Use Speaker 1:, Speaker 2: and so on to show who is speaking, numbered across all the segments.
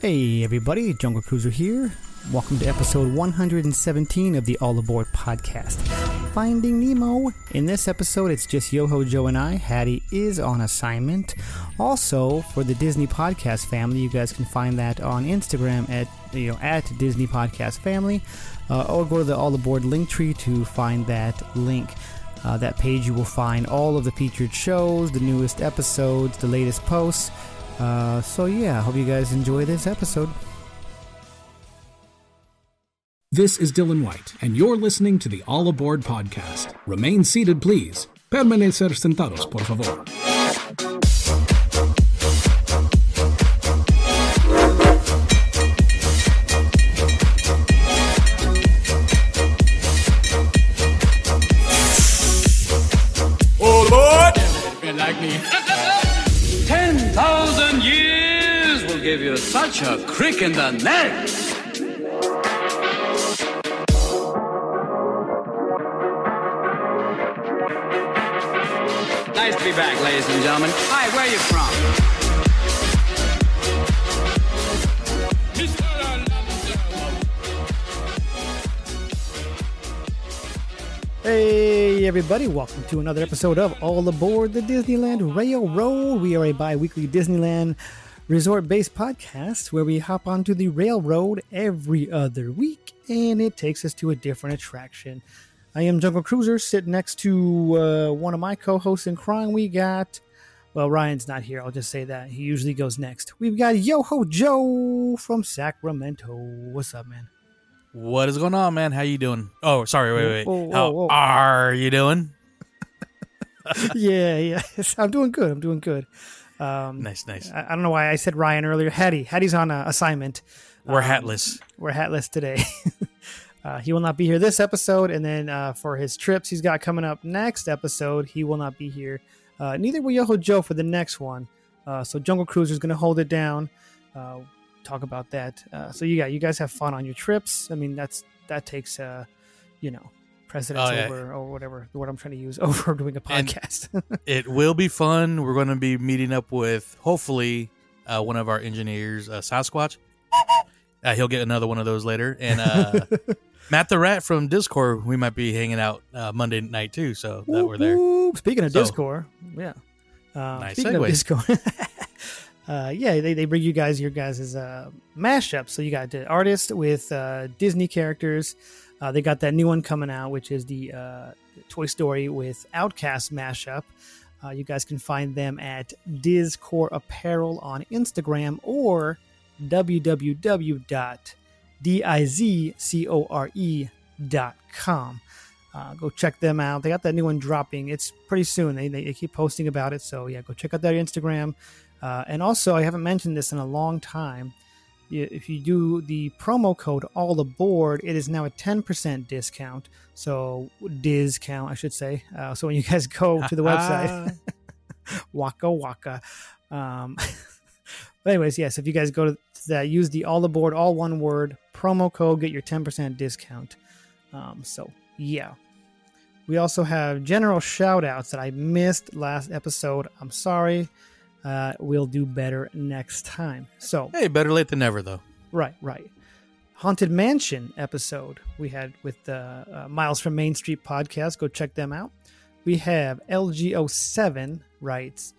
Speaker 1: Hey everybody, Jungle Cruiser here. Welcome to episode 117 of the All Aboard podcast. Finding Nemo. In this episode, it's just Yo Ho Joe and I. Hattie is on assignment. Also, for the Disney Podcast family, you guys can find that on Instagram at you know at Disney Podcast Family, uh, or go to the All Aboard Linktree to find that link. Uh, that page you will find all of the featured shows, the newest episodes, the latest posts. Uh, so yeah, hope you guys enjoy this episode.
Speaker 2: This is Dylan White, and you're listening to the All Aboard podcast. Remain seated, please. Permanecer sentados, por favor.
Speaker 3: A crick in the neck. Nice to be back, ladies and gentlemen. Hi, where are you from?
Speaker 1: Hey everybody, welcome to another episode of All Aboard the Disneyland Railroad. We are a bi-weekly Disneyland resort-based podcast where we hop onto the railroad every other week and it takes us to a different attraction. I am Jungle Cruiser, sitting next to uh, one of my co-hosts in crime. We got, well, Ryan's not here. I'll just say that he usually goes next. We've got Yo Ho Joe from Sacramento. What's up, man?
Speaker 4: What is going on, man? How you doing? Oh, sorry, wait, wait.
Speaker 1: Whoa, whoa,
Speaker 4: How
Speaker 1: whoa.
Speaker 4: are you doing?
Speaker 1: yeah, yeah. I'm doing good. I'm doing good. Um,
Speaker 4: Nice, nice.
Speaker 1: I, I don't know why I said Ryan earlier. Hattie, Hattie's on a assignment.
Speaker 4: We're
Speaker 1: Um,
Speaker 4: hatless.
Speaker 1: We're hatless today. uh, he will not be here this episode, and then uh, for his trips he's got coming up next episode, he will not be here. Uh, neither will Yo Ho Joe for the next one. Uh, so Jungle Cruiser is going to hold it down. Uh, talk about that. Uh, so you got you guys have fun on your trips. I mean that's that takes uh, you know precedence
Speaker 4: Oh, yeah.
Speaker 1: over or whatever the word I'm trying to use over doing a podcast.
Speaker 4: It will be fun. We're going to be meeting up with hopefully uh, one of our engineers, uh, Sasquatch. Uh, he'll get another one of those later, and uh, Matt the Rat from Discord. We might be hanging out uh, Monday night too, so that we're there.
Speaker 1: Speaking of
Speaker 4: So-
Speaker 1: Discord, yeah. Um,
Speaker 4: Nice
Speaker 1: speaking of. Discord, uh, yeah, they, they bring you guys your guys' uh, mashup. So you got the artist with uh, Disney characters. Uh, they got that new one coming out, which is the uh, Toy Story with OutKast mashup. Uh, you guys can find them at Discord Apparel on Instagram or www.dizcore.com. Uh, go check them out. They got that new one dropping. It's pretty soon. They, they, they keep posting about it. So, yeah, go check out their Instagram. Uh, and also, I haven't mentioned this in a long time. If you do the promo code all aboard, it is now a 10% discount. So, discount, I should say. Uh, so, when you guys go to the website, waka waka. Um, but anyways, yes, if you guys go to that, use the all aboard, all one word promo code, get your 10% discount. Um, so yeah. We also have general shout outs that I missed last episode. I'm sorry. Uh, we'll do better next time. So
Speaker 4: Hey, better late than never, though.
Speaker 1: Right, right. Haunted Mansion episode we had with uh, uh, Miles from Main Street podcast. Go check them out. We have LGO7 writes.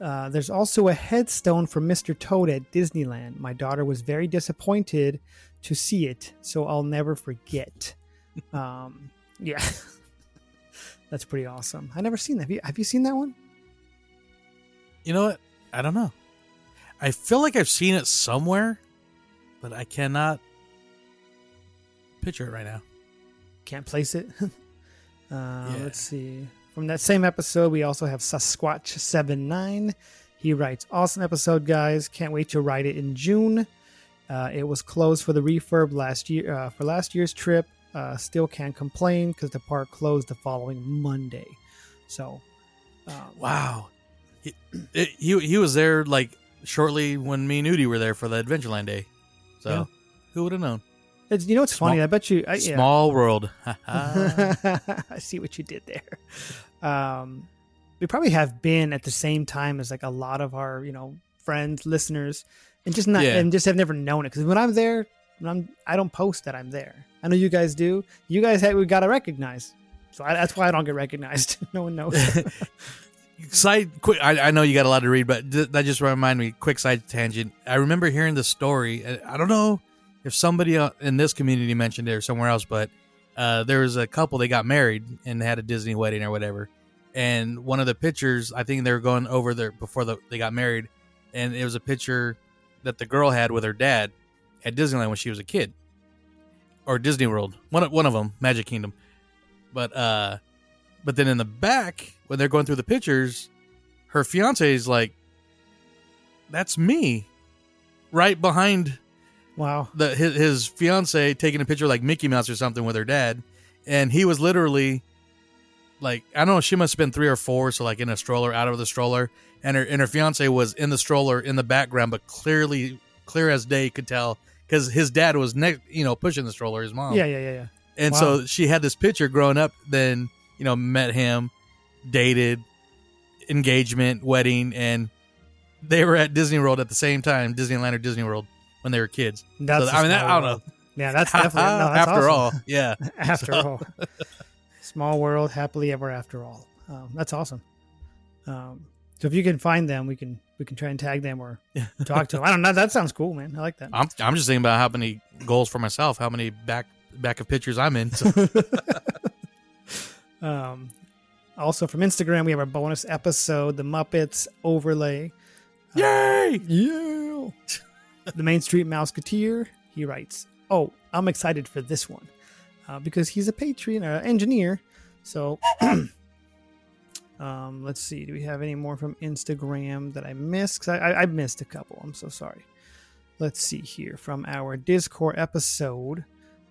Speaker 1: Uh, there's also a headstone for Mr. Toad at Disneyland. My daughter was very disappointed to see it, so I'll never forget. um, yeah, that's pretty awesome. I never seen that. Have you, have you seen that one?
Speaker 4: You know what? I don't know. I feel like I've seen it somewhere, but I cannot picture it right now.
Speaker 1: can't place it. uh,
Speaker 4: Yeah.
Speaker 1: Let's see. From that same episode, we also have Sasquatch79. He writes, Awesome episode, guys. Can't wait to write it in June. Uh, it was closed for the refurb last year uh, for last year's trip. Uh, still can't complain because the park closed the following Monday. So, um,
Speaker 4: Wow. He, it, he he was there like shortly when me and Udi were there for the Adventureland day. So
Speaker 1: Yeah.
Speaker 4: who would have known?
Speaker 1: It's, you know what's funny? I bet you. I, yeah.
Speaker 4: Small world.
Speaker 1: I see what you did there. Um, we probably have been at the same time as like a lot of our, you know, friends, listeners, and just not
Speaker 4: Yeah.
Speaker 1: and just have never known it. Because when I'm there, when I'm I don't post that I'm there. I know you guys do. You guys have we got to recognize. So I, that's why I don't get recognized. no one knows.
Speaker 4: Side quick I, I know you got a lot to read but th- that just reminded me quick side tangent. I remember hearing the story i don't know if somebody uh, in this community mentioned it or somewhere else but uh, there was a couple they got married and had a disney wedding or whatever. And one of the pictures i think they were going over there before the, they got married and it was a picture that the girl had with her dad at disneyland when she was a kid. Or disney world. One of, one of them magic kingdom. But uh but then in the back, when they're going through the pictures, her fiance is like, "That's me," right behind
Speaker 1: wow.
Speaker 4: the his, his fiance taking a picture like Mickey Mouse or something with her dad, and he was literally like, I don't know, she must have been three or four, so like in a stroller, out of the stroller, and her and her fiance was in the stroller in the background, but clearly, clear as day, could tell because his dad was next, you know, pushing the stroller, his mom,
Speaker 1: Yeah, yeah, yeah, yeah.
Speaker 4: and
Speaker 1: Wow.
Speaker 4: so she had this picture growing up, then, you know, met him, dated, engagement, wedding, and they were at Disney World at the same time, Disneyland or Disney World when they were kids.
Speaker 1: That's
Speaker 4: So, I mean, that, I don't know.
Speaker 1: Yeah, that's definitely no, that's
Speaker 4: after
Speaker 1: awesome.
Speaker 4: all, yeah.
Speaker 1: after all. Small world, happily ever after all. Um, that's awesome. Um, so if you can find them, we can we can try and tag them or talk to them. I don't know. That sounds cool, man. I like that.
Speaker 4: I'm I'm just thinking about how many goals for myself, how many back back of pictures I'm in. So,
Speaker 1: Um, also from Instagram, we have our bonus episode, the Muppets overlay.
Speaker 4: yay!
Speaker 1: Yeah. the Main Street Mouseketeer, he writes, Oh, I'm excited for this one uh, because he's a Patreon uh, engineer. So, um, let's see. Do we have any more from Instagram that I missed? I, I, I missed a couple. I'm so sorry. Let's see here. From our Discord episode,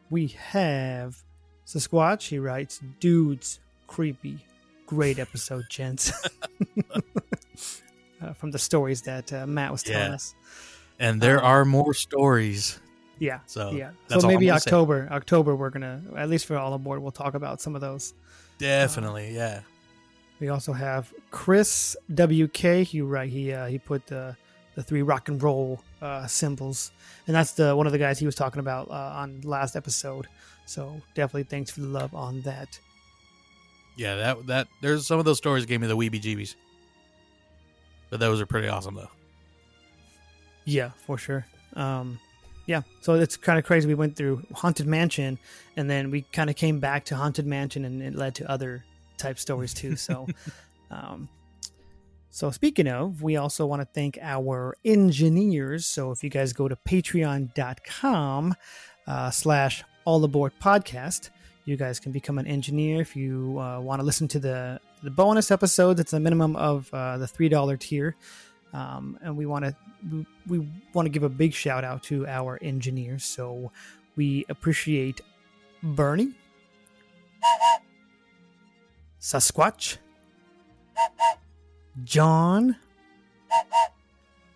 Speaker 1: we have Sasquatch. He writes, Dudes, creepy. Great episode, gents. uh, from the stories that uh, Matt was telling
Speaker 4: Yeah.
Speaker 1: us.
Speaker 4: And there are more stories.
Speaker 1: Yeah.
Speaker 4: So
Speaker 1: yeah.
Speaker 4: that's
Speaker 1: So
Speaker 4: all
Speaker 1: maybe
Speaker 4: gonna say.
Speaker 1: October. October, we're gonna at least for all aboard, we'll talk about some of those.
Speaker 4: Definitely, yeah.
Speaker 1: We also have Chris WK. He right he uh, he put the the three rock and roll uh, symbols, and that's the one of the guys he was talking about uh, on last episode. So definitely thanks for the love on that.
Speaker 4: Yeah, that that there's some of those stories gave me the weebie jeebies. But those are pretty awesome though.
Speaker 1: Yeah, for sure. Um, yeah, so it's kind of crazy. We went through Haunted Mansion, and then we kind of came back to Haunted Mansion, and it led to other type stories too. So, um, so speaking of, we also want to thank our engineers. So if you guys go to patreon.com uh, slash all aboard podcast, you guys can become an engineer. If you uh, want to listen to the, the bonus episodes, it's a minimum of uh, the $3 tier. Um, and we want to we, we want to give a big shout out to our engineers. So we appreciate Bernie, Sasquatch, John,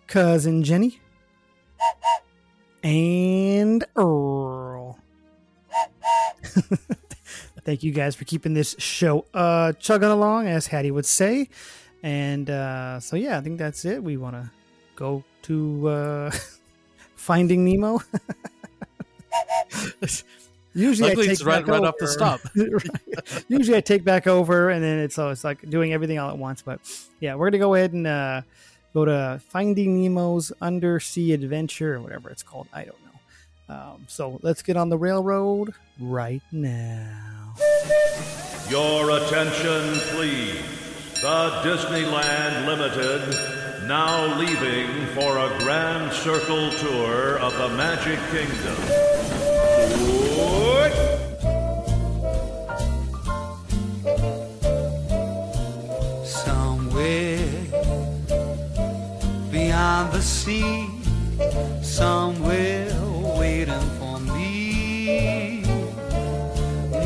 Speaker 1: cousin Jenny, and Earl. Thank you guys for keeping this show uh, chugging along, as Hattie would say. And uh, so, yeah, I think that's it. We want to go to uh, Finding Nemo. Usually,
Speaker 4: Luckily,
Speaker 1: I take
Speaker 4: it's right-
Speaker 1: back
Speaker 4: right off the
Speaker 1: over.
Speaker 4: stop.
Speaker 1: Right. Usually, I take back over, and then it's always like doing everything all at once. But yeah, we're gonna go ahead and uh, go to Finding Nemo's Undersea Adventure or whatever it's called. I don't know. Um, so let's get on the railroad right now.
Speaker 5: Your attention, please. The Disneyland Limited now leaving for a grand circle tour of the Magic Kingdom. What?
Speaker 6: Somewhere beyond the sea, somewhere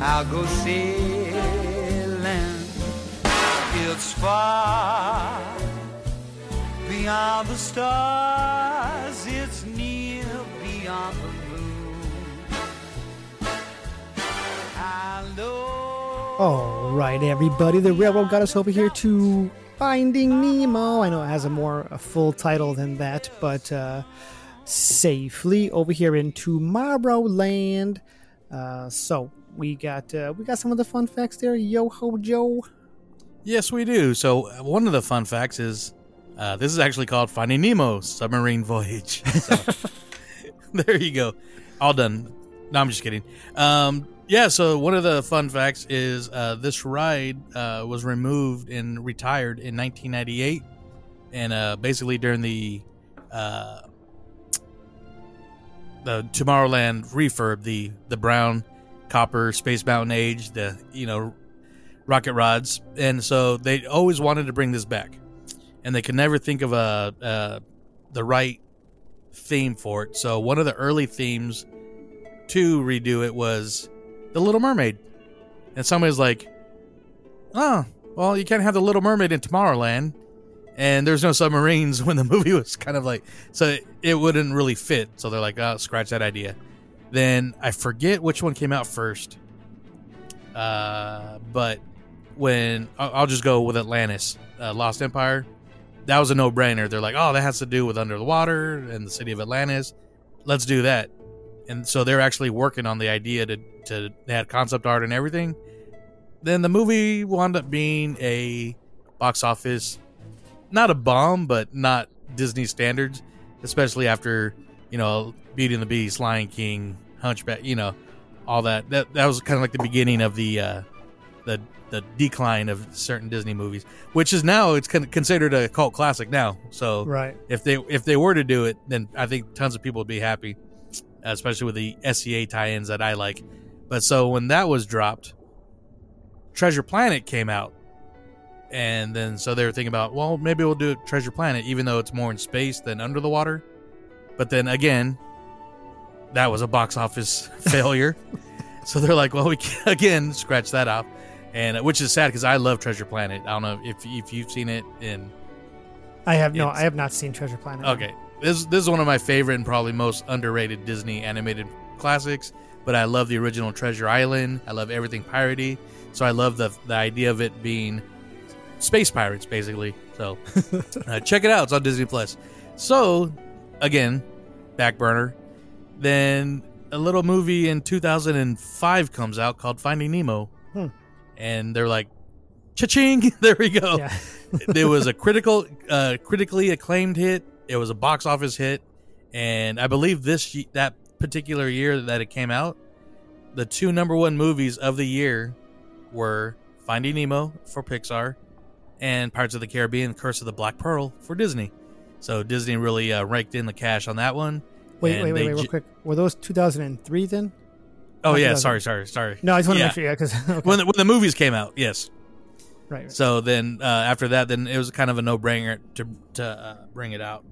Speaker 6: I'll go sailing. It's far beyond the stars, it's near beyond the moon.
Speaker 1: All right, everybody. The railroad got us over here to Finding Nemo. I know it has a more a full title than that, but uh, safely over here in Tomorrowland. Uh, so we got uh, we got some of the fun facts there. Yo ho Joe.
Speaker 4: Yes, we do. So uh, one of the fun facts is uh, this is actually called Finding Nemo Submarine Voyage. So, there you go. All done. No, I'm just kidding. Um, yeah, so one of the fun facts is uh, this ride uh, was removed and retired in 1998. And uh, basically during the uh, the Tomorrowland refurb, the the brown, copper, Space Mountain age, the you know rocket rods, and so they always wanted to bring this back, and they could never think of a the right theme for it. So one of the early themes to redo it was the Little Mermaid, and somebody's like, "Oh, well, you can't have the Little Mermaid in Tomorrowland." And there's no submarines when the movie was kind of like, so it, it wouldn't really fit. So they're like, oh, scratch that idea. Then I forget which one came out first. Uh, but when I'll just go with Atlantis, uh, Lost Empire, that was a no brainer. They're like, oh, that has to do with under the water and the city of Atlantis. Let's do that. And so they're actually working on the idea to, to had concept art and everything. Then the movie wound up being a box office, not a bomb, but not Disney standards, especially after, you know, Beauty and the Beast, Lion King, Hunchback, you know, all that. That that was kind of like the beginning of the uh, the the decline of certain Disney movies, which is now it's considered a cult classic now. So
Speaker 1: Right.
Speaker 4: if they if they were to do it, then I think tons of people would be happy, especially with the SEA tie-ins that I like. But so when that was dropped, Treasure Planet came out, and then so they were thinking about, well, maybe we'll do Treasure Planet, even though it's more in space than under the water. But then again, that was a box office failure. so they're like, well, we can, again scratch that off, and uh, which is sad because I love Treasure Planet. I don't know if if you've seen it and
Speaker 1: I have no. I have not seen Treasure Planet.
Speaker 4: Okay, this this is one of my favorite and probably most underrated Disney animated classics. But I love the original Treasure Island. I love everything piratey. So I love the the idea of it being space pirates, basically. So uh, check it out. It's on Disney Plus. So again, back burner. Then a little movie in 2005 comes out called Finding Nemo,
Speaker 1: Hmm.
Speaker 4: and they're like, "Cha-ching!" there we go
Speaker 1: Yeah.
Speaker 4: there was a critical, uh, critically acclaimed hit. It was a box office hit, and I believe this that particular year that it came out, the two number one movies of the year were Finding Nemo for Pixar and Pirates of the Caribbean: Curse of the Black Pearl for Disney. So Disney really uh, raked in the cash on that one.
Speaker 1: Wait, wait, wait, wait, real
Speaker 4: ju-
Speaker 1: quick. Were those 2003 then?
Speaker 4: Oh yeah, sorry, sorry, sorry.
Speaker 1: No, I just want to
Speaker 4: Yeah.
Speaker 1: make sure. Yeah, because okay.
Speaker 4: When the, when the movies came out, yes.
Speaker 1: right, right.
Speaker 4: So then uh, after that, then it was kind of a no brainer to to uh, bring it out.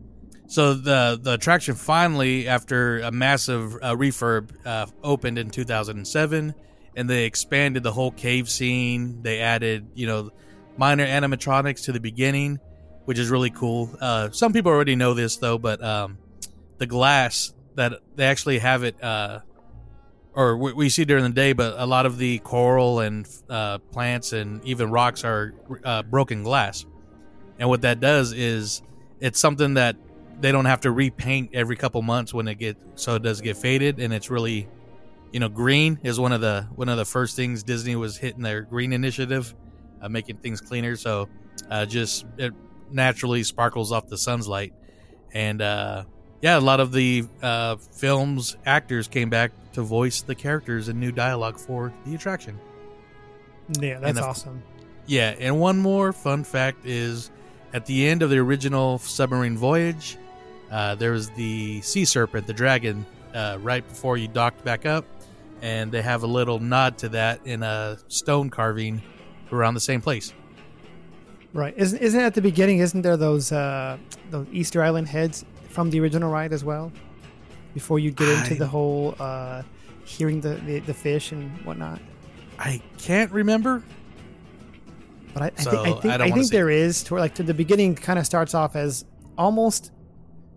Speaker 4: So the the attraction finally, after a massive uh, refurb, uh, opened in 2007, and they expanded the whole cave scene. They added you know minor animatronics to the beginning, which is really cool. Uh, some people already know this though, but um, the glass that they actually have it. Uh, or we, we see during the day, but a lot of the coral and uh, plants and even rocks are uh, broken glass. And what that does is it's something that they don't have to repaint every couple months when it get so it does get faded and it's really you know green is one of the one of the first things Disney was hitting their green initiative, uh, making things cleaner. So uh, just it naturally sparkles off the sun's light, and uh, yeah, a lot of the uh, film's actors came back to voice the characters in new dialogue for the attraction.
Speaker 1: Yeah, that's
Speaker 4: the-
Speaker 1: awesome.
Speaker 4: Yeah, and one more fun fact is at the end of the original submarine voyage, uh, there was the sea serpent, the dragon, uh, right before you docked back up, and they have a little nod to that in a stone carving around the same place.
Speaker 1: Right. Isn't isn't it at the beginning? Isn't there those uh, those Easter Island heads from the original ride as well? Before you get into
Speaker 4: I-
Speaker 1: the whole uh, hearing the, the the fish and whatnot.
Speaker 4: I can't remember.
Speaker 1: But I, I
Speaker 4: So,
Speaker 1: think I
Speaker 4: I
Speaker 1: think
Speaker 4: don't
Speaker 1: I, think there is to like to the beginning kind of starts off as almost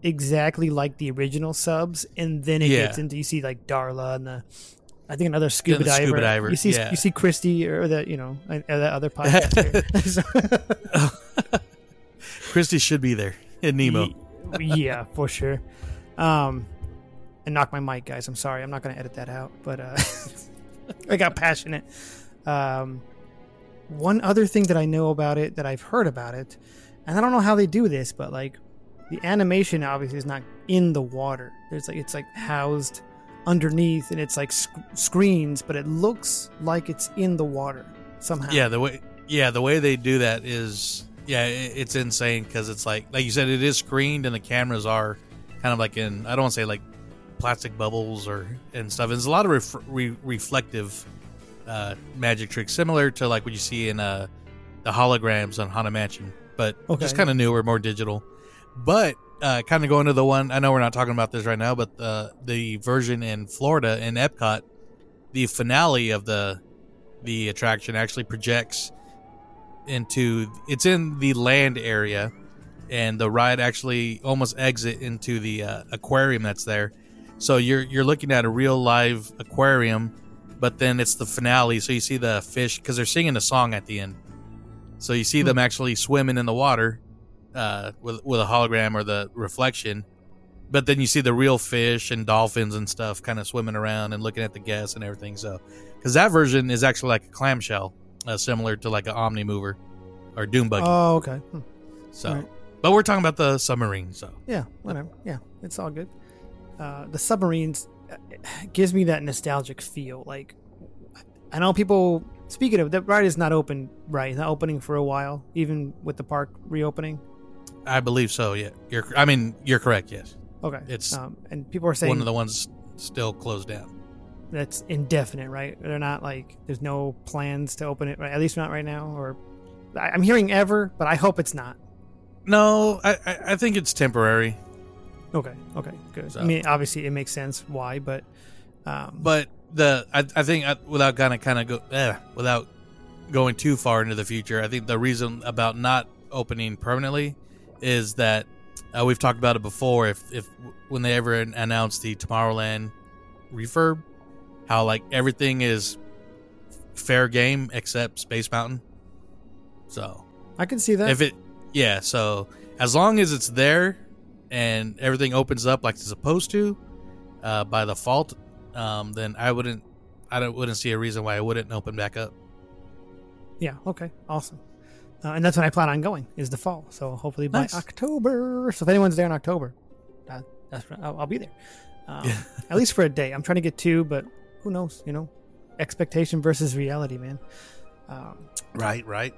Speaker 1: exactly like the original subs, and then it
Speaker 4: Yeah.
Speaker 1: gets into you see like Darla and the I think another scuba diver.
Speaker 4: scuba diver,
Speaker 1: You see
Speaker 4: yeah.
Speaker 1: you see Christy or that you know the other podcast.
Speaker 4: Christy should be there in Nemo.
Speaker 1: Yeah, for sure. Um, and knock my mic, guys. I'm sorry. I'm not going to edit that out, but uh, I got passionate. Um, one other thing that I know about it, that I've heard about it, and I don't know how they do this, but like the animation obviously is not in the water. There's like it's like housed underneath, and it's like sc- screens, but it looks like it's in the water somehow.
Speaker 4: Yeah, the way yeah the way they do that is yeah it, it's insane because it's like like you said it is screened and the cameras are kind of like in I don't want to say like plastic bubbles or and stuff. There's a lot of ref, re, reflective uh, magic tricks similar to like what you see in uh, the holograms on Haunted Mansion, but
Speaker 1: Okay.
Speaker 4: just kind of newer, more digital. But uh, kind of going to the one I know we're not talking about this right now, but the the version in Florida in Epcot, the finale of the the attraction actually projects into it's in the land area and the ride actually almost exit into the uh, aquarium that's there. So you're you're looking at a real live aquarium but then it's the finale so you see the fish because they're singing a song at the end. So you see them actually swimming in the water uh, with with a hologram or the reflection but then you see the real fish and dolphins and stuff kind of swimming around and looking at the guests and everything so because that version is actually like a clamshell, uh, similar to like an Omnimover or Doom Buggy.
Speaker 1: Oh, okay. Hmm.
Speaker 4: so,
Speaker 1: alright.
Speaker 4: but we're talking about the submarine. So
Speaker 1: Yeah, whatever. Yeah, it's all good. Uh, the submarines uh, gives me that nostalgic feel. Like I know people. Speaking of, that, ride is not open, right? It's not opening for a while, even with the park reopening.
Speaker 4: I believe so. Yeah, you're. I mean, you're correct. Yes,
Speaker 1: Okay,
Speaker 4: It's
Speaker 1: um, and people are saying
Speaker 4: one of the ones still closed down.
Speaker 1: that's indefinite, right? They're not like there's no plans to open it, right? At least not right now. Or I, I'm hearing ever, but I hope it's not.
Speaker 4: No, I I, I think it's temporary.
Speaker 1: Okay, okay, good.
Speaker 4: So-
Speaker 1: I mean, obviously it makes sense why, but um,
Speaker 4: But the I, I think uh, without kind of kind of go eh, without going too far into the future, I think the reason about not opening permanently is that uh, we've talked about it before. If if when they ever announce the Tomorrowland refurb, how like everything is fair game except Space Mountain. So
Speaker 1: I can see that.
Speaker 4: if it yeah so as long as it's there and everything opens up like it's supposed to uh, by the fault um, then i wouldn't i don't, wouldn't see a reason why it wouldn't open back up
Speaker 1: Yeah. Okay. Awesome. Uh, and that's when I plan on going is the fall. So hopefully by
Speaker 4: Nice.
Speaker 1: October. So if anyone's there in October, that, that's I'll, I'll be there. Um, at least for a day. I'm trying to get two, but who knows? You know, expectation versus reality, man. Um,
Speaker 4: right right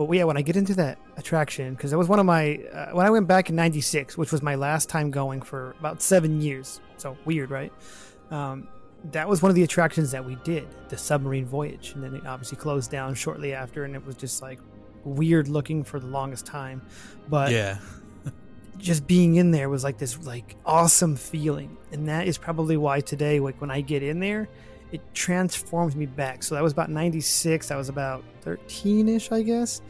Speaker 1: but yeah, when I get into that attraction, because that was one of my uh, when I went back in '96, which was my last time going for about seven years. So weird, right? Um, that was one of the attractions that we did, the submarine voyage, and then it obviously closed down shortly after, and it was just like weird looking for the longest time. But
Speaker 4: yeah.
Speaker 1: just being in there was like this like awesome feeling. And that is probably why today like when i get in there it transforms me back. So that was about 96 i was about 13ish i guess.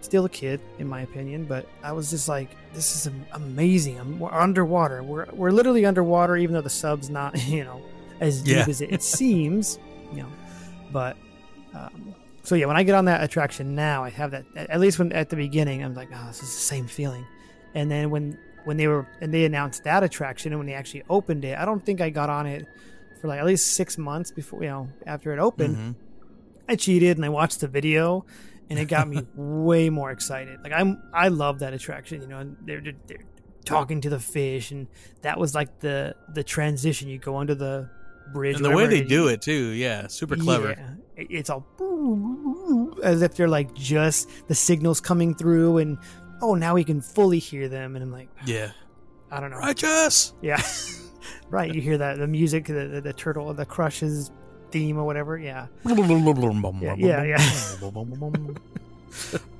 Speaker 1: Still a kid in my opinion but i was just like this is amazing. I'm, we're underwater. We're, we're literally underwater even though the sub's not you know as deep
Speaker 4: Yeah.
Speaker 1: as it, it seems you know. But um, so yeah when i get on that attraction now i have that at least when at the beginning i'm like oh this is the same feeling. And then when when they were and they announced that attraction and when they actually opened it i don't think i got on it for like at least six months before you know after it opened.
Speaker 4: Mhm.
Speaker 1: i cheated and i watched the video and it got me way more excited. Like i'm i love that attraction you know they're, they're talking to the fish and that was like the the transition. You go under the bridge
Speaker 4: and the way they do it too yeah super clever
Speaker 1: Yeah. It's all as if they're like just the signals coming through, and oh, now we can fully hear them. And I'm like,
Speaker 4: yeah
Speaker 1: I don't know.
Speaker 4: righteous
Speaker 1: Yeah, right. You hear that the music, the, the, the turtle, the Crush's theme or whatever. Yeah.
Speaker 4: yeah
Speaker 1: yeah,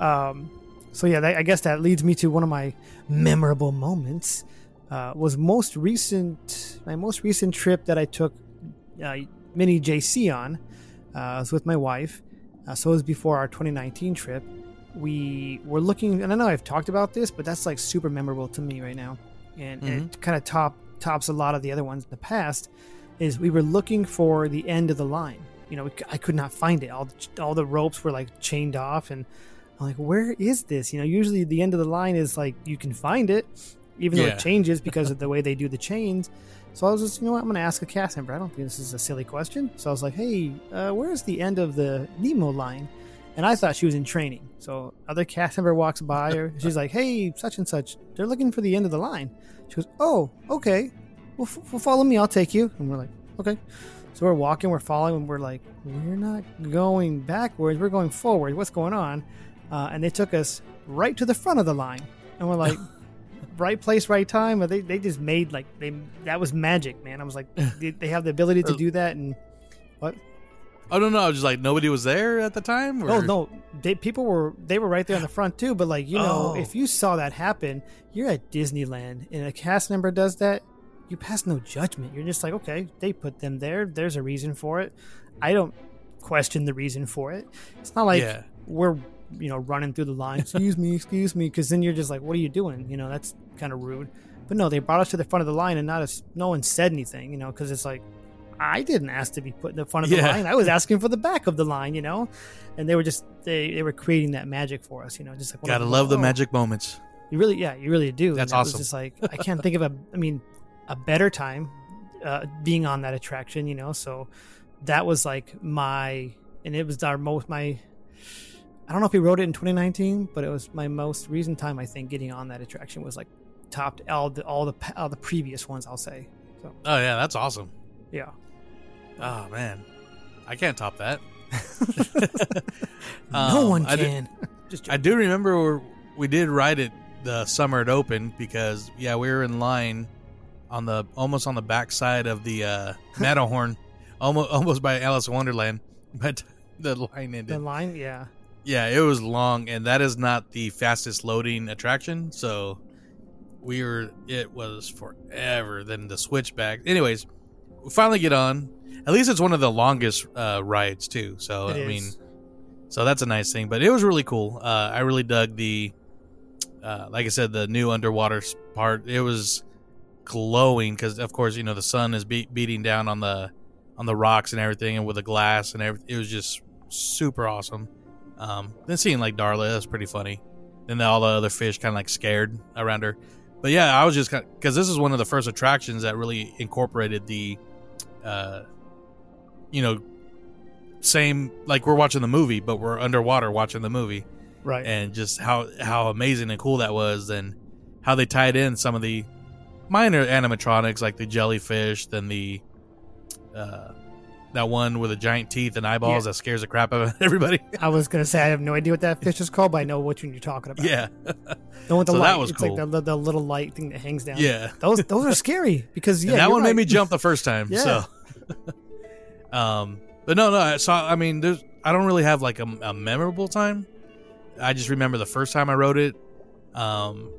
Speaker 1: Um, so yeah, that, I guess that leads me to one of my memorable moments. Uh, was most recent my most recent trip that I took uh, mini JC on. Uh, I was with my wife, uh, so it was before our 2019 trip. We were looking, and I know I've talked about this, but that's like super memorable to me right now, and, and it kind of top tops a lot of the other ones in the past. Is we were looking for the end of the line. You know, we I could not find it. All the, all the ropes were like chained off, and I'm like, where is this? You know, usually the end of the line is like you can find it, even though it changes because of the way they do the chains. So I was just, you know what, I'm going to ask a cast member. I don't think this is a silly question. So I was like, hey, uh, where's the end of the Nemo line? And I thought she was in training. So other cast member walks by her. She's like, hey, such and such, they're looking for the end of the line. She goes, oh, okay. Well, f- well follow me. I'll take you. And we're like, okay. So we're walking, we're following, and we're like, we're not going backwards. We're going forward. What's going on? Uh, and they took us right to the front of the line. And we're like, right place, right time. But they, they just made like they that was magic, man. I was like, they, they have the ability to do that. And what?
Speaker 4: I don't know. I was just like nobody was there at the time. Or?
Speaker 1: Oh no, they, people were they were right there in the front too. But like you know,
Speaker 4: Oh.
Speaker 1: if you saw that happen, you're at Disneyland and a cast member does that, you pass no judgment. You're just like, okay, they put them there. There's a reason for it. I don't question the reason for it. It's not like
Speaker 4: Yeah.
Speaker 1: we're you know running through the line. Excuse me, excuse me, because then you're just like, what are you doing? You know, that's kind of rude. But no, they brought us to the front of the line and not as no one said anything. You know, because it's like. I didn't ask to be put in the front of the
Speaker 4: Yeah.
Speaker 1: line. I was asking for the back of the line, you know, and they were just they, they were creating that magic for us, you know, just like
Speaker 4: Gotta love the
Speaker 1: oh,
Speaker 4: magic moments.
Speaker 1: You really, yeah, you really do.
Speaker 4: That's
Speaker 1: was
Speaker 4: awesome.
Speaker 1: just like I can't think of a, I mean, a better time uh, being on that attraction, you know. So that was like my, and it was our most my. I don't know if we wrote it in 2019, but it was my most recent time. I think getting on that attraction was like topped all the all the all the previous ones. I'll say. So
Speaker 4: Oh yeah, that's awesome.
Speaker 1: yeah.
Speaker 4: Oh man, I can't top that.
Speaker 1: no
Speaker 4: Um,
Speaker 1: one
Speaker 4: I
Speaker 1: can. Just
Speaker 4: I do remember we did ride it the summer it opened because yeah, we were in line on the almost on the back side of the uh, Matterhorn, almost almost by Alice in Wonderland, but the line ended.
Speaker 1: the line, yeah.
Speaker 4: Yeah, it was long, and that is not the fastest loading attraction. So we were, it was forever. Then the switchback. Anyways, we finally get on. At least it's one of the longest uh, rides too. So
Speaker 1: It
Speaker 4: I
Speaker 1: is.
Speaker 4: mean, so that's a nice thing. But it was really cool. Uh, I really dug the, uh, like I said, the new underwater part. It was glowing because, of course, you know the sun is be- beating down on the on the rocks and everything, and with the glass and everything. It was just super awesome. Um, then seeing like Darla, that's pretty funny. Then all the other fish kind of like scared around her. But yeah, I was just kind because this is one of the first attractions that really incorporated the, uh, you know, same like we're watching the movie, but we're underwater watching the movie,
Speaker 1: Right.
Speaker 4: and just how how amazing and cool that was, and how they tied in some of the minor animatronics like the jellyfish, then the, uh, that one with the giant teeth and eyeballs
Speaker 1: Yeah.
Speaker 4: that scares the crap out of everybody.
Speaker 1: I was gonna say I have no idea what that fish is called, but I know which one you're talking about.
Speaker 4: yeah,
Speaker 1: the one with the
Speaker 4: So
Speaker 1: light.
Speaker 4: that was
Speaker 1: it's
Speaker 4: cool.
Speaker 1: like the, the little light thing that hangs down.
Speaker 4: yeah.
Speaker 1: those those are scary because yeah,
Speaker 4: And that one made me jump the first time.
Speaker 1: Yeah.
Speaker 4: So, um, but no, no. So I mean, there's I don't really have like a, a memorable time. I just remember the first time I wrote it. Um,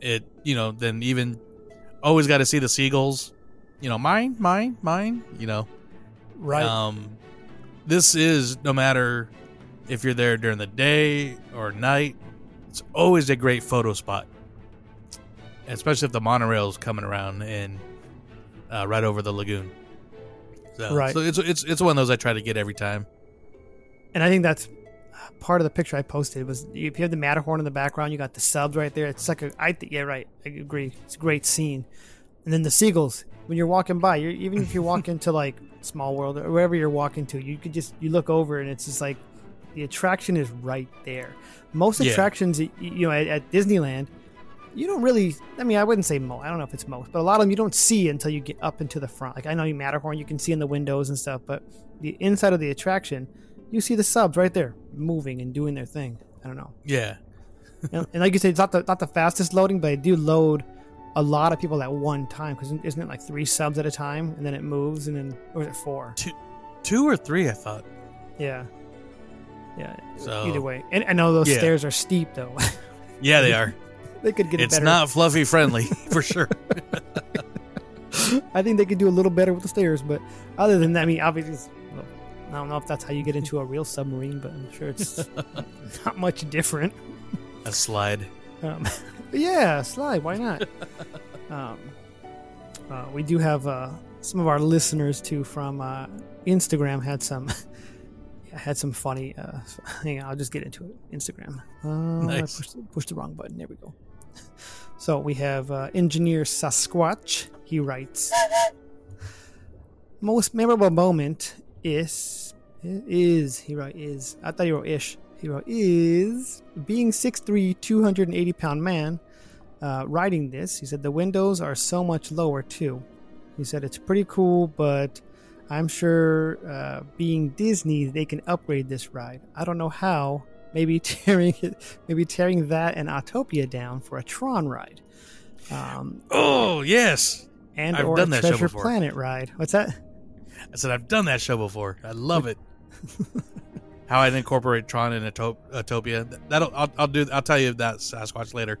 Speaker 4: it you know then even always got to see the seagulls. You know, mine, mine, mine. You know,
Speaker 1: Right.
Speaker 4: um, this is no matter if you're there during the day or night, it's always a great photo spot. Especially if the monorail's coming around and uh, right over the lagoon. So,
Speaker 1: Right.
Speaker 4: so it's it's it's one of those I try to get every time.
Speaker 1: and I think that's part of the picture I posted was if you have the Matterhorn in the background, you got the subs right there. It's like a I think yeah right I agree. It's a great scene, and then the seagulls when you're walking by. You're even if you walk into like Small World or wherever you're walking to, you could just you look over and it's just like the attraction is right there. Most
Speaker 4: Yeah.
Speaker 1: attractions, you know, at, at Disneyland, you don't really. I mean, I wouldn't say most. I don't know if it's most, but a lot of them you don't see until you get up into the front. Like I know you Matterhorn, you can see in the windows and stuff, but the inside of the attraction, you see the subs right there moving and doing their thing. I don't know.
Speaker 4: Yeah,
Speaker 1: and, and like you said, it's not the not the fastest loading, but I do load a lot of people at one time because isn't it like three subs at a time and then it moves and then or is it four?
Speaker 4: two, two or three, I thought.
Speaker 1: Yeah, yeah.
Speaker 4: So
Speaker 1: Either way, and I know those
Speaker 4: Yeah.
Speaker 1: stairs are steep though.
Speaker 4: Yeah, they are.
Speaker 1: They could get it
Speaker 4: It's not fluffy friendly for sure.
Speaker 1: I think they could do a little better with the stairs, but other than that, I mean, obviously, well, I don't know if that's how you get into a real submarine, but I'm sure it's not much different.
Speaker 4: A slide.
Speaker 1: Um, but yeah, slide. Why not? um, uh, we do have uh, some of our listeners too from uh, Instagram had some had some funny. Uh, hang on, I'll just get into it. Instagram. Uh,
Speaker 4: Nice.
Speaker 1: I pushed, pushed the wrong button. There we go. So we have uh, engineer Sasquatch. He writes, most memorable moment is is he wrote is I thought he wrote ish. He wrote is being 6'3", 280 pound man uh, riding this. He said the windows are so much lower too. He said it's pretty cool, but I'm sure uh, being Disney they can upgrade this ride. I don't know how. Maybe tearing it, maybe tearing that and Autopia down for a Tron ride. Um,
Speaker 4: Oh yes,
Speaker 1: and
Speaker 4: I've
Speaker 1: or
Speaker 4: done
Speaker 1: a
Speaker 4: that show
Speaker 1: Treasure
Speaker 4: before.
Speaker 1: Planet ride. What's that?
Speaker 4: I said I've done that show before. I love it. How I'd incorporate Tron and Atop- Autopia. That'll I'll, I'll do. I'll tell you that Sasquatch later.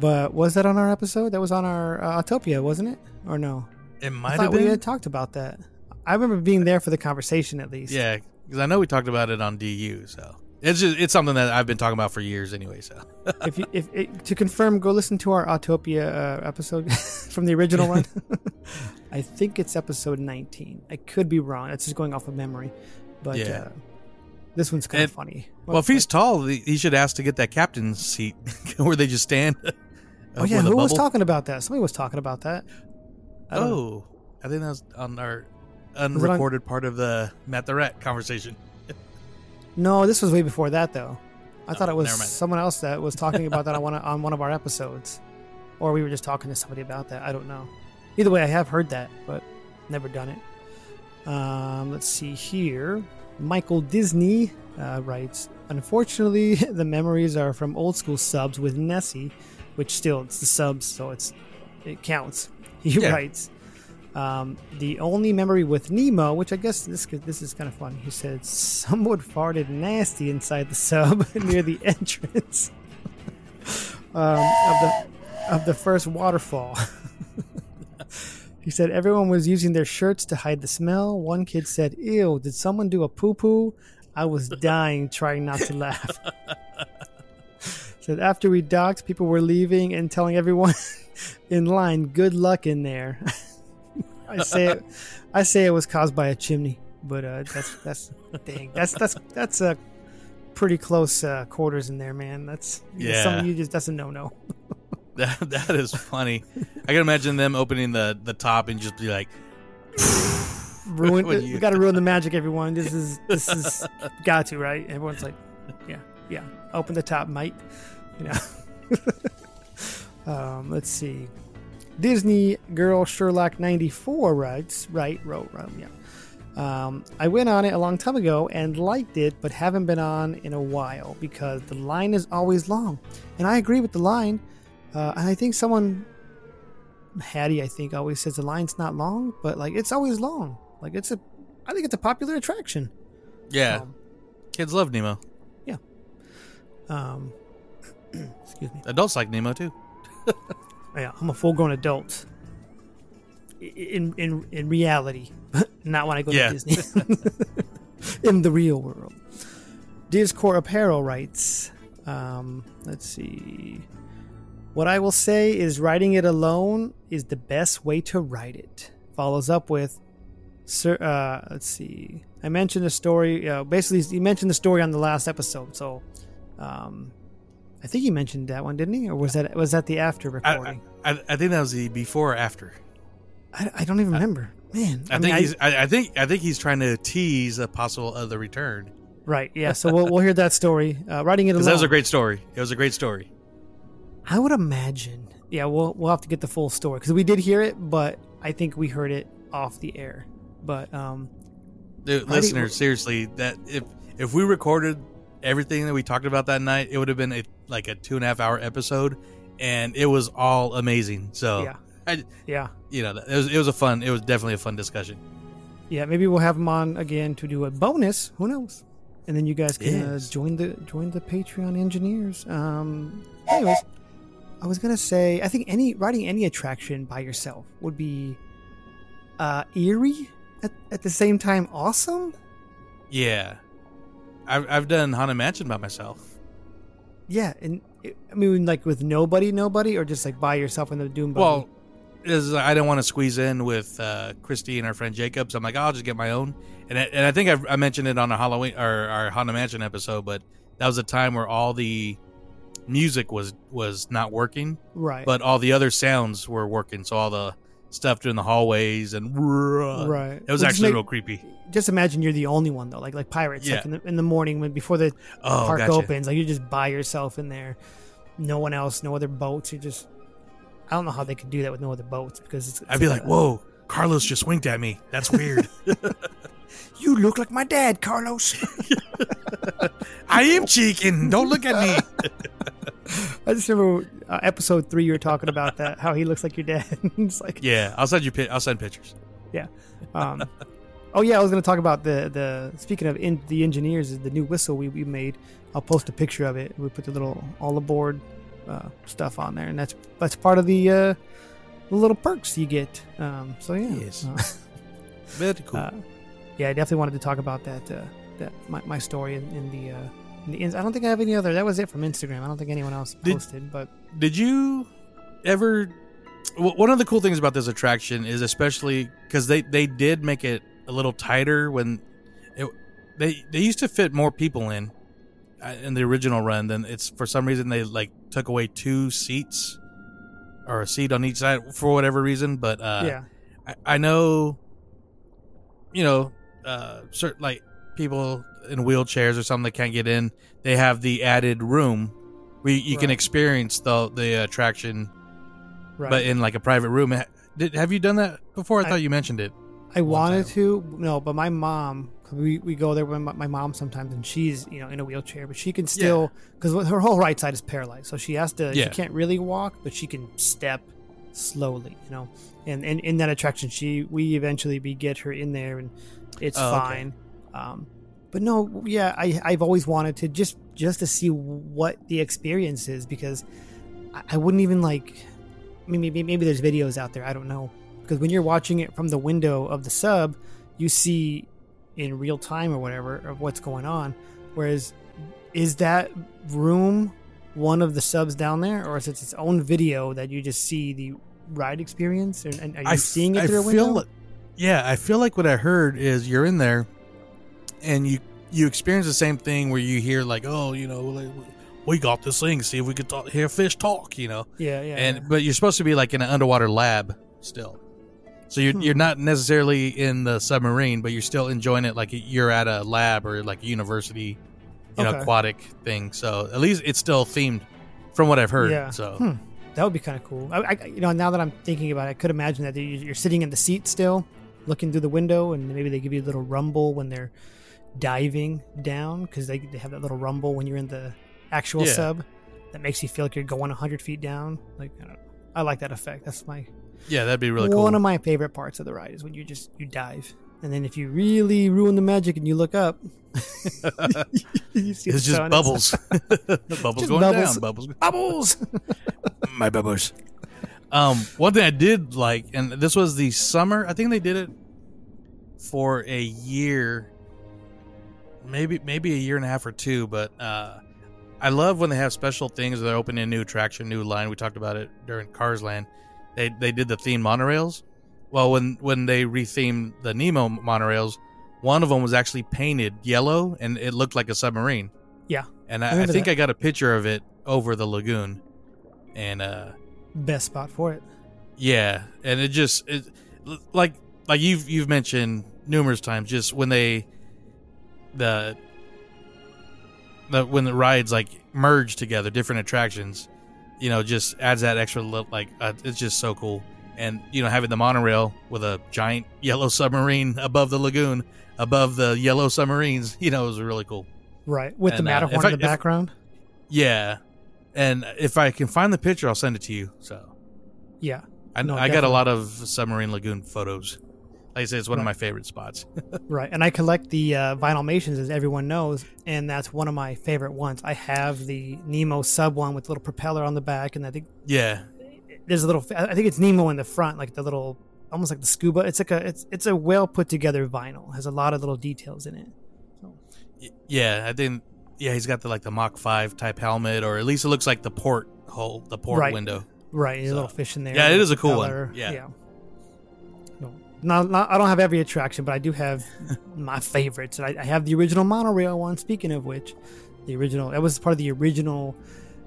Speaker 1: But was that on our episode? That was on our uh, Autopia, wasn't it? Or no?
Speaker 4: It
Speaker 1: I
Speaker 4: might
Speaker 1: thought
Speaker 4: have been.
Speaker 1: we had talked about that. I remember being there for the conversation at least.
Speaker 4: Yeah, because I know we talked about it on DU. So it's just it's something that I've been talking about for years anyway. So
Speaker 1: if you if it, to confirm, go listen to our Autopia uh, episode from the original one. I think it's episode 19. I could be wrong. It's just going off of memory, but
Speaker 4: Yeah.
Speaker 1: uh, this one's kind of funny.
Speaker 4: well, if he's tall, he he should ask to get that captain's seat where they just stand.
Speaker 1: Oh yeah, who was talking about that? Somebody was talking about that. I don't know.
Speaker 4: Oh, I think that was on our unrecorded part of the Matt the Rat conversation.
Speaker 1: No, this was way before that though. I thought it was someone else that was talking about that on one on one of our episodes, or we were just talking to somebody about that. I don't know. Either way, I have heard that, but never done it. Um, let's see here. Michael Disney uh, writes, "Unfortunately, the memories are from old school subs with Nessie, which still it's the subs, so it's it counts." He
Speaker 4: Yeah.
Speaker 1: writes, um, "The only memory with Nemo, which I guess this this is kind of funny." He said, "Someone farted nasty inside the sub near the entrance um, of the of the first waterfall." He said everyone was using their shirts to hide the smell. One kid said, Ew, did someone do a poo poo? I was dying trying not to laugh. Said after we docked, people were leaving and telling everyone in line, good luck in there. I say it, I say it was caused by a chimney, but uh, that's that's dang that's that's that's a pretty close uh, quarters in there, man. That's
Speaker 4: Yeah.
Speaker 1: some you just that's a no no.
Speaker 4: That that is funny. I can imagine them opening the the top and just be like,
Speaker 1: ruin we
Speaker 4: you-
Speaker 1: got to ruin the magic everyone this is this is got to right everyone's like yeah yeah open the top mate you know um let's see disney girl sherlock 94 writes right wrote wrote yeah um, I went on it a long time ago and liked it, but haven't been on in a while because the line is always long. And I agree with the line. Uh, and I think someone Hattie, I think, always says the line's not long, but like it's always long. Like it's a, I think it's a popular attraction.
Speaker 4: "Yeah,
Speaker 1: Um,
Speaker 4: kids love Nemo. Yeah.
Speaker 1: Um, excuse me.
Speaker 4: Adults like Nemo too."
Speaker 1: Yeah, I'm a full-grown adult. In in in reality, not when I go
Speaker 4: Yeah.
Speaker 1: to Disney. in the real world, Discord Apparel writes. Um, let's see. What I will say is writing it alone is the best way to write it. Follows up with, Sir, uh, let's see. I mentioned the story. Uh, basically, he mentioned the story on the last episode. So, um, I think he mentioned that one, didn't he? Or was that was that the after recording?
Speaker 4: I, I think that was the before or after.
Speaker 1: I, I, don't even remember. Man,
Speaker 4: I,
Speaker 1: mean,
Speaker 4: think he's. I, I think. I think he's trying to tease a possible other return
Speaker 1: right. Yeah. So we'll we'll hear that story. Uh, riding it alone.
Speaker 4: because that was a great story. It was a great story.
Speaker 1: I would imagine. Yeah, we'll we'll have to get the full story because we did hear it, but I think we heard it off the air. But um,
Speaker 4: Dude, listeners, seriously, that if if we recorded everything that we talked about that night, it would have been a, like a two and a half hour episode, and it was all amazing. So,
Speaker 1: Yeah.
Speaker 4: I,
Speaker 1: yeah,
Speaker 4: you know, it was it was a fun. It was definitely a fun discussion.
Speaker 1: yeah, maybe we'll have him on again to do a bonus. Who knows? and then you guys can
Speaker 4: Yes.
Speaker 1: uh, join the join the Patreon engineers. Um, anyways, I was gonna say I think any riding any attraction by yourself would be uh, eerie at, at the same time awesome.
Speaker 4: Yeah, I've I've done Haunted Mansion by myself.
Speaker 1: Yeah, and I mean like with nobody, nobody, or just like by yourself in the Doom.
Speaker 4: Well, is I didn't want to squeeze in with uh, Christy and our friend Jacob, so I'm like, I'll just get my own. And I, and I think I've, I mentioned it on a Halloween or our Haunted Mansion episode, but that was a time where all the music was was not working,
Speaker 1: right,
Speaker 4: but all the other sounds were working. So all the stuff in the hallways and
Speaker 1: right.
Speaker 4: It was actually
Speaker 1: make-
Speaker 4: real creepy.
Speaker 1: Just imagine you're the only one though, like like pirates, like
Speaker 4: Yeah.
Speaker 1: in the, in the morning when before the
Speaker 4: Oh,
Speaker 1: park
Speaker 4: gotcha.
Speaker 1: opens, like you're just by yourself in there, no one else, no other boats. You're just, I don't know how they could do that with no other boats because it's.
Speaker 4: I'd be
Speaker 1: it's
Speaker 4: like, whoa, Carlos just winked at me. That's weird.
Speaker 1: you look like my dad, Carlos.
Speaker 4: I am cheeking. Don't look at me.
Speaker 1: I just remember uh, episode three you were talking about that how he looks like your dad. it's like
Speaker 4: Yeah, I'll send you. pi- I'll send pictures.
Speaker 1: yeah. Um, oh yeah, I was going to talk about the the speaking of in, the engineers, is the new whistle we, we made. I'll post a picture of it. We put the little all aboard uh, stuff on there, and that's that's part of the uh, the little perks you get. Um, so yeah,
Speaker 4: Yes.
Speaker 1: Uh,
Speaker 4: Very cool.
Speaker 1: uh, yeah, I definitely wanted to talk about that uh, that my, my story in, in the. Uh, in the I don't think I have any other. That was it from Instagram. I don't think anyone else
Speaker 4: Did-
Speaker 1: posted, but
Speaker 4: Did you ever? w- One of the cool things about this attraction is especially because they they did make it a little tighter when it they they used to fit more people in uh, in the original run. Then it's for some reason they like took away two seats or a seat on each side for whatever reason. But uh,
Speaker 1: yeah,
Speaker 4: I, I know, you know, uh, certain like people in wheelchairs or something that can't get in. They have the added room where you, you can experience the the attraction,
Speaker 1: right.
Speaker 4: but in like a private room. Did, have you done that before? I,
Speaker 1: I-
Speaker 4: thought you mentioned it.
Speaker 1: I wanted
Speaker 4: time.
Speaker 1: to, no, but my mom, we, we go there with my, my mom sometimes, and she's you know in a wheelchair, but she can still because her whole right side is paralyzed, so she has to.
Speaker 4: Yeah.
Speaker 1: She can't really walk, but she can step slowly, you know. And and in that attraction, she we eventually we get her in there, and it's
Speaker 4: Oh, okay.
Speaker 1: fine. Um, but no, yeah, I I've always wanted to just just to see what the experience is because I, I wouldn't even like. I mean, maybe maybe there's videos out there. I don't know because when you're watching it from the window of the sub, you see in real time or whatever of what's going on. Whereas, is that room one of the subs down there, or is it its own video that you just see the ride experience? And, and are you
Speaker 4: I
Speaker 1: seeing it
Speaker 4: I
Speaker 1: through a window?
Speaker 4: like- yeah, I feel like what I heard is you're in there, and you you experience the same thing where you hear like, oh, you know, like, we got this thing. See if we could talk, hear fish talk. You know,
Speaker 1: yeah, yeah.
Speaker 4: and
Speaker 1: yeah.
Speaker 4: but you're supposed to be like in an underwater lab still. So you're
Speaker 1: Hmm.
Speaker 4: you're not necessarily in the submarine, but you're still enjoying it like you're at a lab or like a university, you know,
Speaker 1: Okay.
Speaker 4: aquatic thing. So at least it's still themed, from what I've heard.
Speaker 1: Yeah.
Speaker 4: So
Speaker 1: Hmm. That would be kind of cool. I, I, you know, now that I'm thinking about it, I could imagine that you- you're sitting in the seat still, looking through the window, and maybe they give you a little rumble when they're diving down because they, they have that little rumble when you're in the actual
Speaker 4: Yeah.
Speaker 1: sub that makes you feel like you're going 100 feet down. Like, I, don't know. I like that effect. That's my
Speaker 4: yeah, that'd be really
Speaker 1: one
Speaker 4: cool.
Speaker 1: One of my favorite parts of the ride is when you just you dive, and then if you really ruin the magic and you look up, you see
Speaker 4: it's just
Speaker 1: sun.
Speaker 4: bubbles. bubbles
Speaker 1: Just
Speaker 4: going
Speaker 1: bubbles.
Speaker 4: down. Bubbles.
Speaker 1: bubbles.
Speaker 4: My bubbles. Um, one thing I did like, and this was the summer. I think they did it for a year, maybe maybe a year and a half or two. But uh, I love when they have special things. They're opening a new attraction, new line. We talked about it during Cars Land. They they did the theme monorails. Well, when when they rethemed the Nemo monorails, one of them was actually painted yellow, and it looked like a submarine.
Speaker 1: Yeah.
Speaker 4: and
Speaker 1: I
Speaker 4: I, I think
Speaker 1: that.
Speaker 4: I got a picture of it over the lagoon, and uh,
Speaker 1: Best spot for it.
Speaker 4: yeah, and it just it like like you've you've mentioned numerous times, just when they the the when the rides like merge together, different attractions, you know, just adds that extra li- like uh, it's just so cool. And you know, having the monorail with a giant yellow submarine above the lagoon, above the yellow submarines, you know, it was really cool.
Speaker 1: Right. With the
Speaker 4: And, uh,
Speaker 1: Matterhorn
Speaker 4: if I-
Speaker 1: in the
Speaker 4: if-
Speaker 1: background.
Speaker 4: Yeah, and if I can find the picture, I'll send it to you. So
Speaker 1: Yeah.
Speaker 4: I,
Speaker 1: No,
Speaker 4: I got a lot of submarine lagoon photos. Like I said, it's one of my favorite spots.
Speaker 1: Right, and I collect the uh, Vinylmations, as everyone knows, and that's one of my favorite ones. I have the Nemo sub one with a little propeller on the back, and I think
Speaker 4: yeah,
Speaker 1: there's a little. I think it's Nemo in the front, like the little, almost like the scuba. It's like a, it's it's a well put together vinyl. Has a lot of little details in it.
Speaker 4: Y- yeah. I think yeah, he's got the like the Mach Five type helmet, or at least it looks like the port hole, the port
Speaker 1: Right.
Speaker 4: window.
Speaker 1: Right, a little fish in there.
Speaker 4: Yeah, it is a cool one.
Speaker 1: propeller.
Speaker 4: Yeah.
Speaker 1: No, not, not, I don't have every attraction, but I do have my favorites. And I, I have the original monorail one. Speaking of which, the original that was part of the original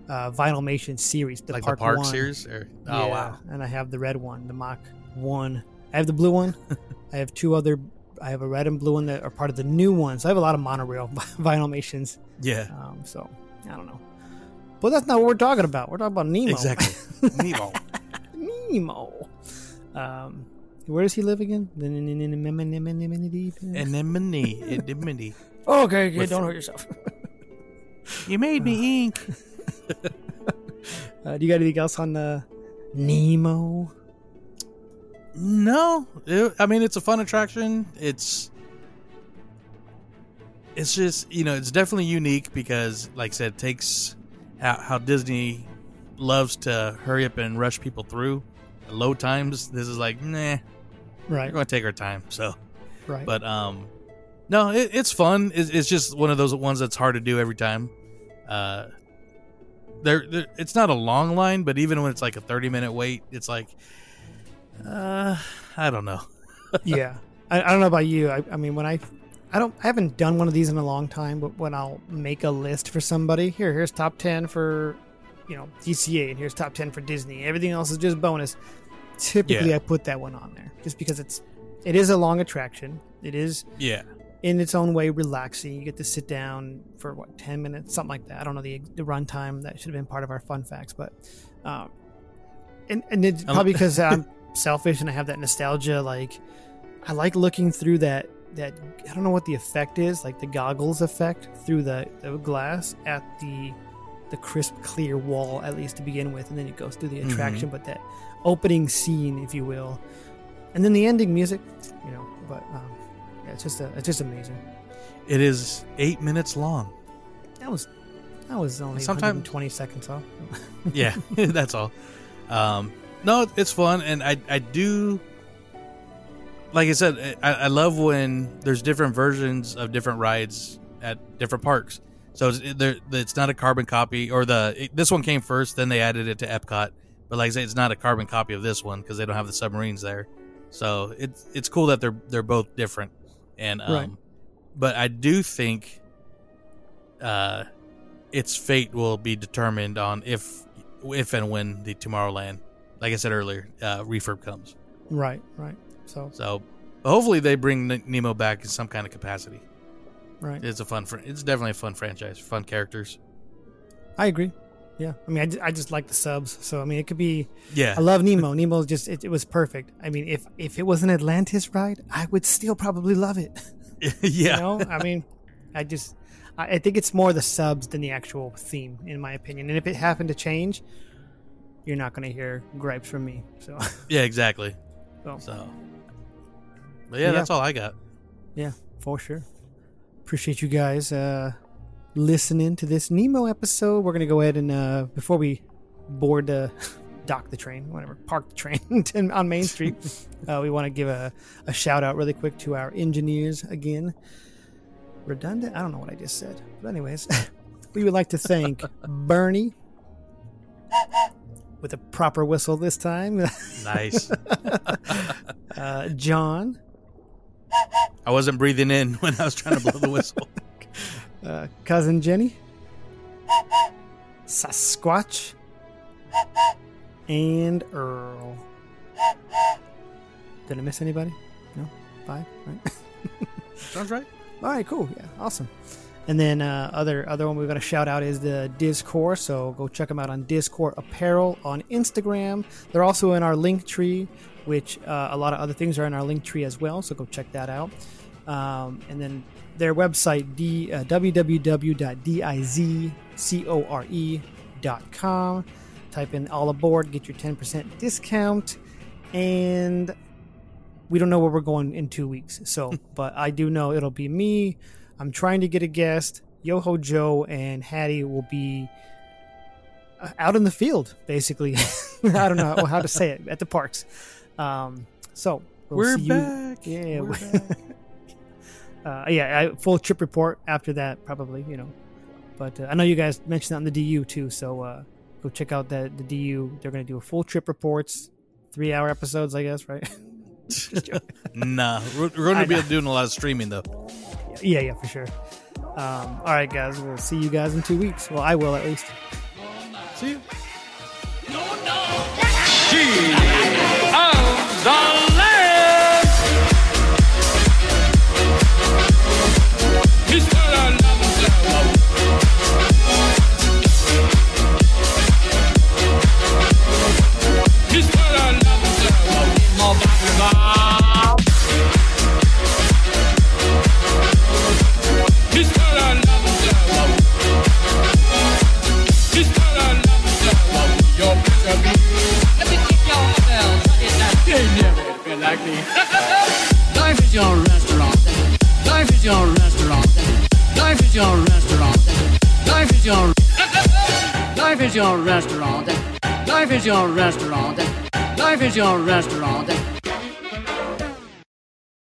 Speaker 1: uh, Vinylmation series, the
Speaker 4: like
Speaker 1: Park
Speaker 4: the park
Speaker 1: one.
Speaker 4: series. Or, oh
Speaker 1: Yeah,
Speaker 4: wow,
Speaker 1: And I have the red one, the Mach one. I have the blue one. I have two other. I have a red and blue one that are part of the new one. So I have a lot of monorail Vinylmations.
Speaker 4: yeah,
Speaker 1: Um, so I don't know, but that's not what we're talking about. We're talking about Nemo.
Speaker 4: exactly. Nemo.
Speaker 1: Nemo. Um, where does he live again?
Speaker 4: Anemone, anemone.
Speaker 1: Okay, okay, don't hurt yourself.
Speaker 4: You made me ink.
Speaker 1: Uh, do you got anything else on the Nemo?
Speaker 4: No, It- I mean it's a fun attraction. It's it's just you know it's definitely unique because like I said, it takes how, how Disney loves to hurry up and rush people through low times. This is like nah,
Speaker 1: right?
Speaker 4: we're to take our time. So,
Speaker 1: right.
Speaker 4: but um, no, it, it's fun. It's, it's just one of those ones that's hard to do every time. Uh, there, it's not a long line, but even when it's like a thirty minute wait, it's like, uh, I don't know.
Speaker 1: yeah, I, I don't know about you. I, I mean, when I, I don't, I haven't done one of these in a long time. But when I'll make a list for somebody, here, here's top ten for, you know, DCA, and here's top ten for Disney. Everything else is just bonus. Typically,
Speaker 4: Yeah.
Speaker 1: I put that one on there just because it's, it is a long attraction. It is
Speaker 4: Yeah,
Speaker 1: in its own way relaxing. You get to sit down for what ten minutes, something like that. I don't know the the runtime. That should have been part of our fun facts, but um, and and it's probably because I'm selfish and I have that nostalgia. Like I like looking through that that I don't know what the effect is, like the goggles effect through the, the glass at the the crisp clear wall at least to begin with, and then it goes through the attraction. But that opening scene, if you will, and then the ending music, you know. But um, it's just a, it's just amazing.
Speaker 4: it is eight minutes long.
Speaker 1: That was that was only
Speaker 4: Sometime-
Speaker 1: 120 seconds off.
Speaker 4: yeah, that's all. Um, no, it's fun, and I I do. Like I said, I, I love when there's different versions of different rides at different parks. So it's, it's not a carbon copy, or the it, this one came first, then they added it to Epcot. But like I say, it's not a carbon copy of this one because they don't have the submarines there. So it's it's cool that they're they're both different, and um,
Speaker 1: Right.
Speaker 4: but I do think, uh, its fate will be determined on if if and when the Tomorrowland, like I said earlier, uh, refurb comes.
Speaker 1: right, right. So
Speaker 4: So hopefully they bring N- Nemo back in some kind of capacity.
Speaker 1: right,
Speaker 4: It's a fun. Fr- it's definitely a fun franchise. Fun characters.
Speaker 1: I agree. Yeah, I mean, I, ju- I just like the subs. So I mean, it could be.
Speaker 4: Yeah.
Speaker 1: I love Nemo. Nemo's just it, it was perfect. I mean, if if it was an Atlantis ride, I would still probably love it.
Speaker 4: yeah.
Speaker 1: You know, I mean, I just I, I think it's more the subs than the actual theme, in my opinion. And if it happened to change, you're not going to hear gripes from me. So,
Speaker 4: Yeah. Exactly.
Speaker 1: so
Speaker 4: So. But yeah,
Speaker 1: Yeah.
Speaker 4: that's all I got.
Speaker 1: Yeah, for sure. Appreciate you guys uh, listening to this Nemo episode. We're gonna go ahead and uh, before we board the dock the train, whatever, park the train on Main Street, uh, we want to give a, a shout out really quick to our engineers again. Redundant? I don't know what I just said, but anyways, we would like to thank Bernie with a proper whistle this time.
Speaker 4: Nice.
Speaker 1: uh, John,
Speaker 4: I wasn't breathing in when I was trying to blow the whistle.
Speaker 1: Uh, cousin Jenny, Sasquatch, and Earl. Did I miss anybody? No, five. Right.
Speaker 4: Sounds right.
Speaker 1: All right, cool. Yeah, awesome. And then uh, other other one we're gonna shout out is the Discord. So go check them out on Discord Apparel on Instagram. They're also in our Linktree, which uh, a lot of other things are in our Linktree as well. So go check that out. Um, and then their website d uh, www.dizcore.com. Type in all aboard, get your ten percent discount, and we don't know where we're going in two weeks. So, but I do know it'll be me. I'm trying to get a guest. Yo Ho Joe and Hattie will be uh, out in the field, basically. I don't know how to say it at the parks. Um, so we'll
Speaker 4: We're
Speaker 1: see you-
Speaker 4: back.
Speaker 1: Yeah,
Speaker 4: We're
Speaker 1: we- uh, yeah. I, full trip report after that, probably. You know, but uh, I know you guys mentioned that on the DU too. So uh, go check out that the DU. They're going to do a full trip reports, three hour episodes, I guess, right?
Speaker 4: Nah, we're, we're going to be
Speaker 1: know.
Speaker 4: doing a lot of streaming though.
Speaker 1: yeah, yeah, for sure. Um, all right, guys. We'll see you guys in two weeks. Well, I will at least.
Speaker 4: See you.
Speaker 3: Of the land. Ain't never been like me Life is your restaurant Life is your restaurant Life is your restaurant Life is your Life is your restaurant Life is your restaurant Life is your restaurant